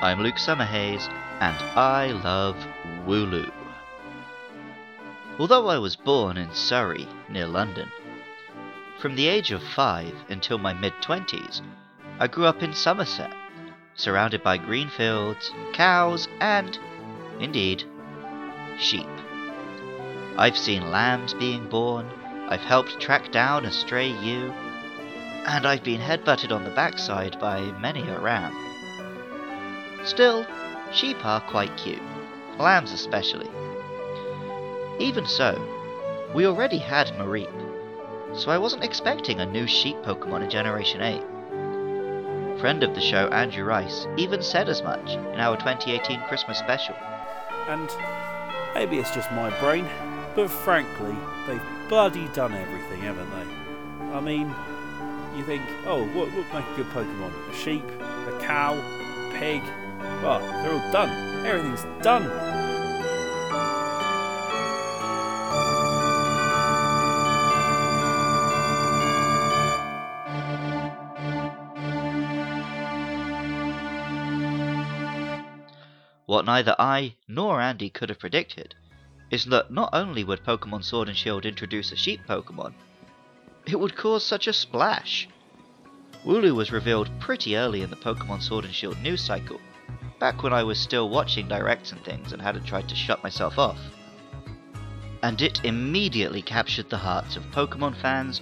I'm Luke Summerhaze, and I love Wooloo. Although I was born in Surrey, near London, from the age of five until my mid twenties, I grew up in Somerset, surrounded by green fields, cows, and, indeed, sheep. I've seen lambs being born, I've helped track down a stray ewe, and I've been headbutted on the backside by many a ram. Still, sheep are quite cute, lambs especially. Even so, we already had Mareep, so I wasn't expecting a new sheep Pokemon in Generation 8. Friend of the show Andrew Rice even said as much in our 2018 Christmas special. And maybe it's just my brain, but frankly, they've bloody done everything, haven't they? I mean, you think, oh, what would make a good Pokemon? A sheep, a cow, a pig? Well, they're all done. Everything's done. What neither I nor Andy could have predicted is that not only would Pokemon Sword and Shield introduce a sheep Pokemon, it would cause such a splash. Wooloo was revealed pretty early in the Pokemon Sword and Shield news cycle, back when I was still watching directs and things and hadn't tried to shut myself off. And it immediately captured the hearts of Pokemon fans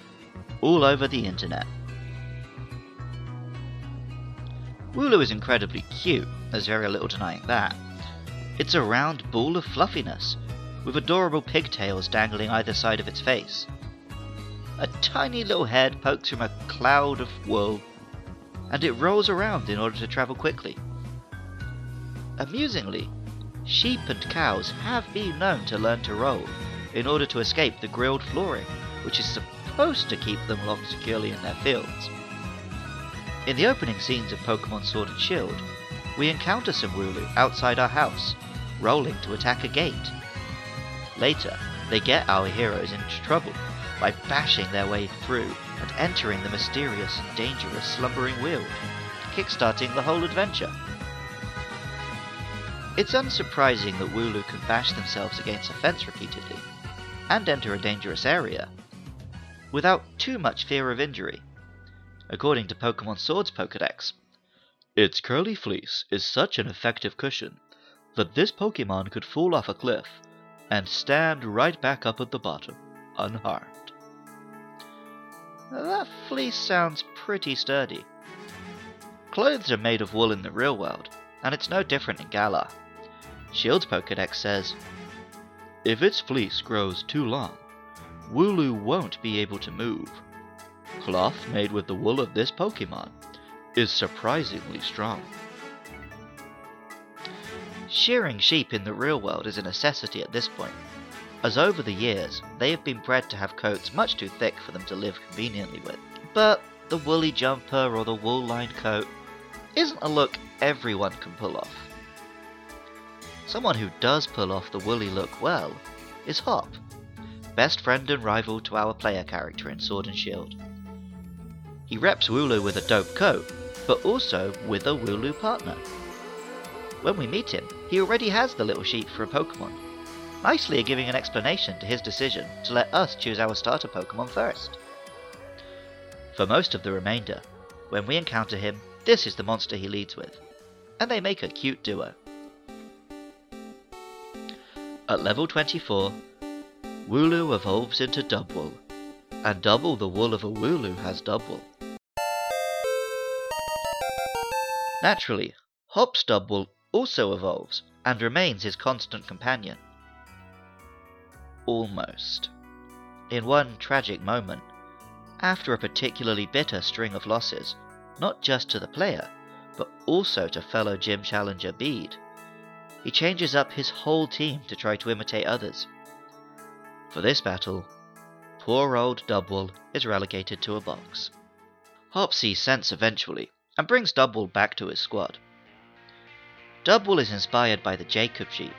all over the internet. Wooloo is incredibly cute, there's very little denying that. It's a round ball of fluffiness, with adorable pigtails dangling either side of its face. A tiny little head pokes from a cloud of wool, and it rolls around in order to travel quickly. Amusingly, sheep and cows have been known to learn to roll in order to escape the grilled flooring, which is supposed to keep them locked securely in their fields. In the opening scenes of Pokemon Sword and Shield, we encounter some Wooloo outside our house, rolling to attack a gate. Later, they get our heroes into trouble by bashing their way through and entering the mysterious and dangerous Slumbering Weald, kickstarting the whole adventure. It's unsurprising that Wooloo can bash themselves against a fence repeatedly, and enter a dangerous area, without too much fear of injury. According to Pokemon Sword's Pokedex, its curly fleece is such an effective cushion that this Pokemon could fall off a cliff and stand right back up at the bottom, unharmed. That fleece sounds pretty sturdy. Clothes are made of wool in the real world, and it's no different in Galar. Shield's Pokedex says, If its fleece grows too long, Wooloo won't be able to move. Cloth made with the wool of this Pokemon is surprisingly strong. Shearing sheep in the real world is a necessity at this point, as over the years they have been bred to have coats much too thick for them to live conveniently with. But the woolly jumper or the wool lined coat isn't a look everyone can pull off. Someone who does pull off the woolly look well is Hop, best friend and rival to our player character in Sword and Shield. He reps Wooloo with a dope coat, but also with a Wooloo partner. When we meet him, he already has the little sheep for a Pokemon, nicely giving an explanation to his decision to let us choose our starter Pokemon first. For most of the remainder, when we encounter him, this is the monster he leads with, and they make a cute duo. At level 24, Wooloo evolves into Dubwool, and double the wool of a Wooloo has Dubwool. Naturally, Hop's Dubwool also evolves and remains his constant companion. Almost. In one tragic moment, after a particularly bitter string of losses, not just to the player, but also to fellow gym challenger Bede, he changes up his whole team to try to imitate others. For this battle, poor old Dubwool is relegated to a box. Hop sees sense eventually and brings Dubwool back to his squad. Dubwool is inspired by the Jacob sheep,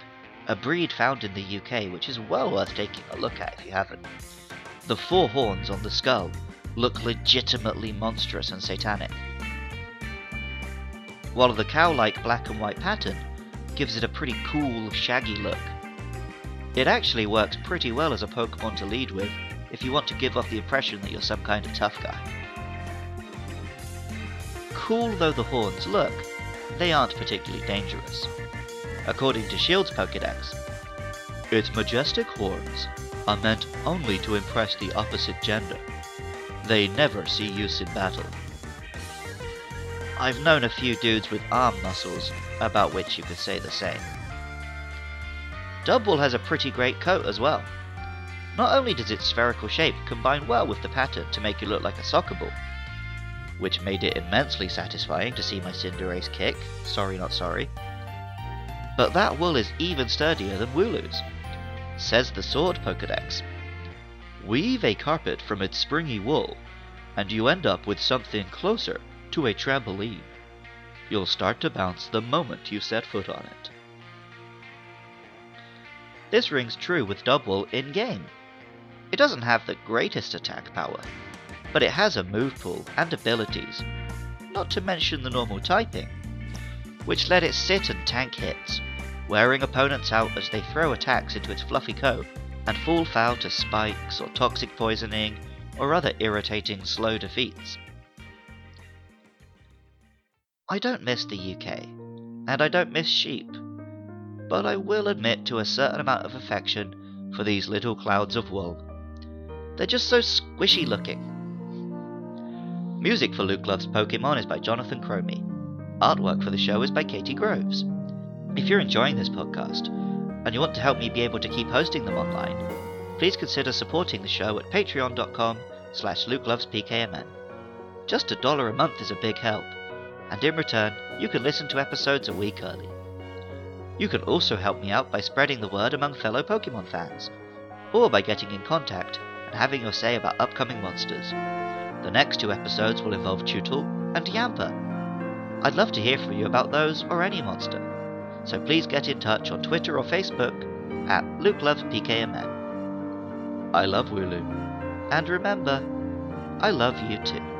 a breed found in the UK which is well worth taking a look at if you haven't. The four horns on the skull look legitimately monstrous and satanic. while the cow-like black and white pattern gives it a pretty cool, shaggy look. It actually works pretty well as a Pokemon to lead with if you want to give off the impression that you're some kind of tough guy. Cool though the horns look, they aren't particularly dangerous. According to Shield's Pokedex, its majestic horns are meant only to impress the opposite gender. They never see use in battle. I've known a few dudes with arm muscles, about which you could say the same. Dubwool has a pretty great coat as well. Not only does its spherical shape combine well with the pattern to make it look like a soccer ball, which made it immensely satisfying to see my Cinderace kick, sorry not sorry, but that wool is even sturdier than Wooloo's. Says the Sword Pokedex. Weave a carpet from its springy wool, and you end up with something closer to a trampoline. You'll start to bounce the moment you set foot on it. This rings true with Dubwool in game. It doesn't have the greatest attack power, but it has a move pool and abilities, not to mention the normal typing, which let it sit and tank hits, wearing opponents out as they throw attacks into its fluffy coat and fall foul to spikes or toxic poisoning or other irritating slow defeats. I don't miss the UK, and I don't miss sheep, but I will admit to a certain amount of affection for these little clouds of wool. They're just so squishy looking. Music for Luke Loves Pokemon is by Jonathan Cromie. Artwork for the show is by Katie Groves. If you're enjoying this podcast, and you want to help me be able to keep hosting them online, please consider supporting the show at patreon.com slash lukelovespkmn. Just a dollar a month is a big help, and in return, you can listen to episodes a week early. You can also help me out by spreading the word among fellow Pokemon fans, or by getting in contact and having your say about upcoming monsters. The next two episodes will involve Chewtle and Yamper. I'd love to hear from you about those or any monster, so please get in touch on Twitter or Facebook at LukeLovesPKMN. I love Wooloo, and remember, I love you too.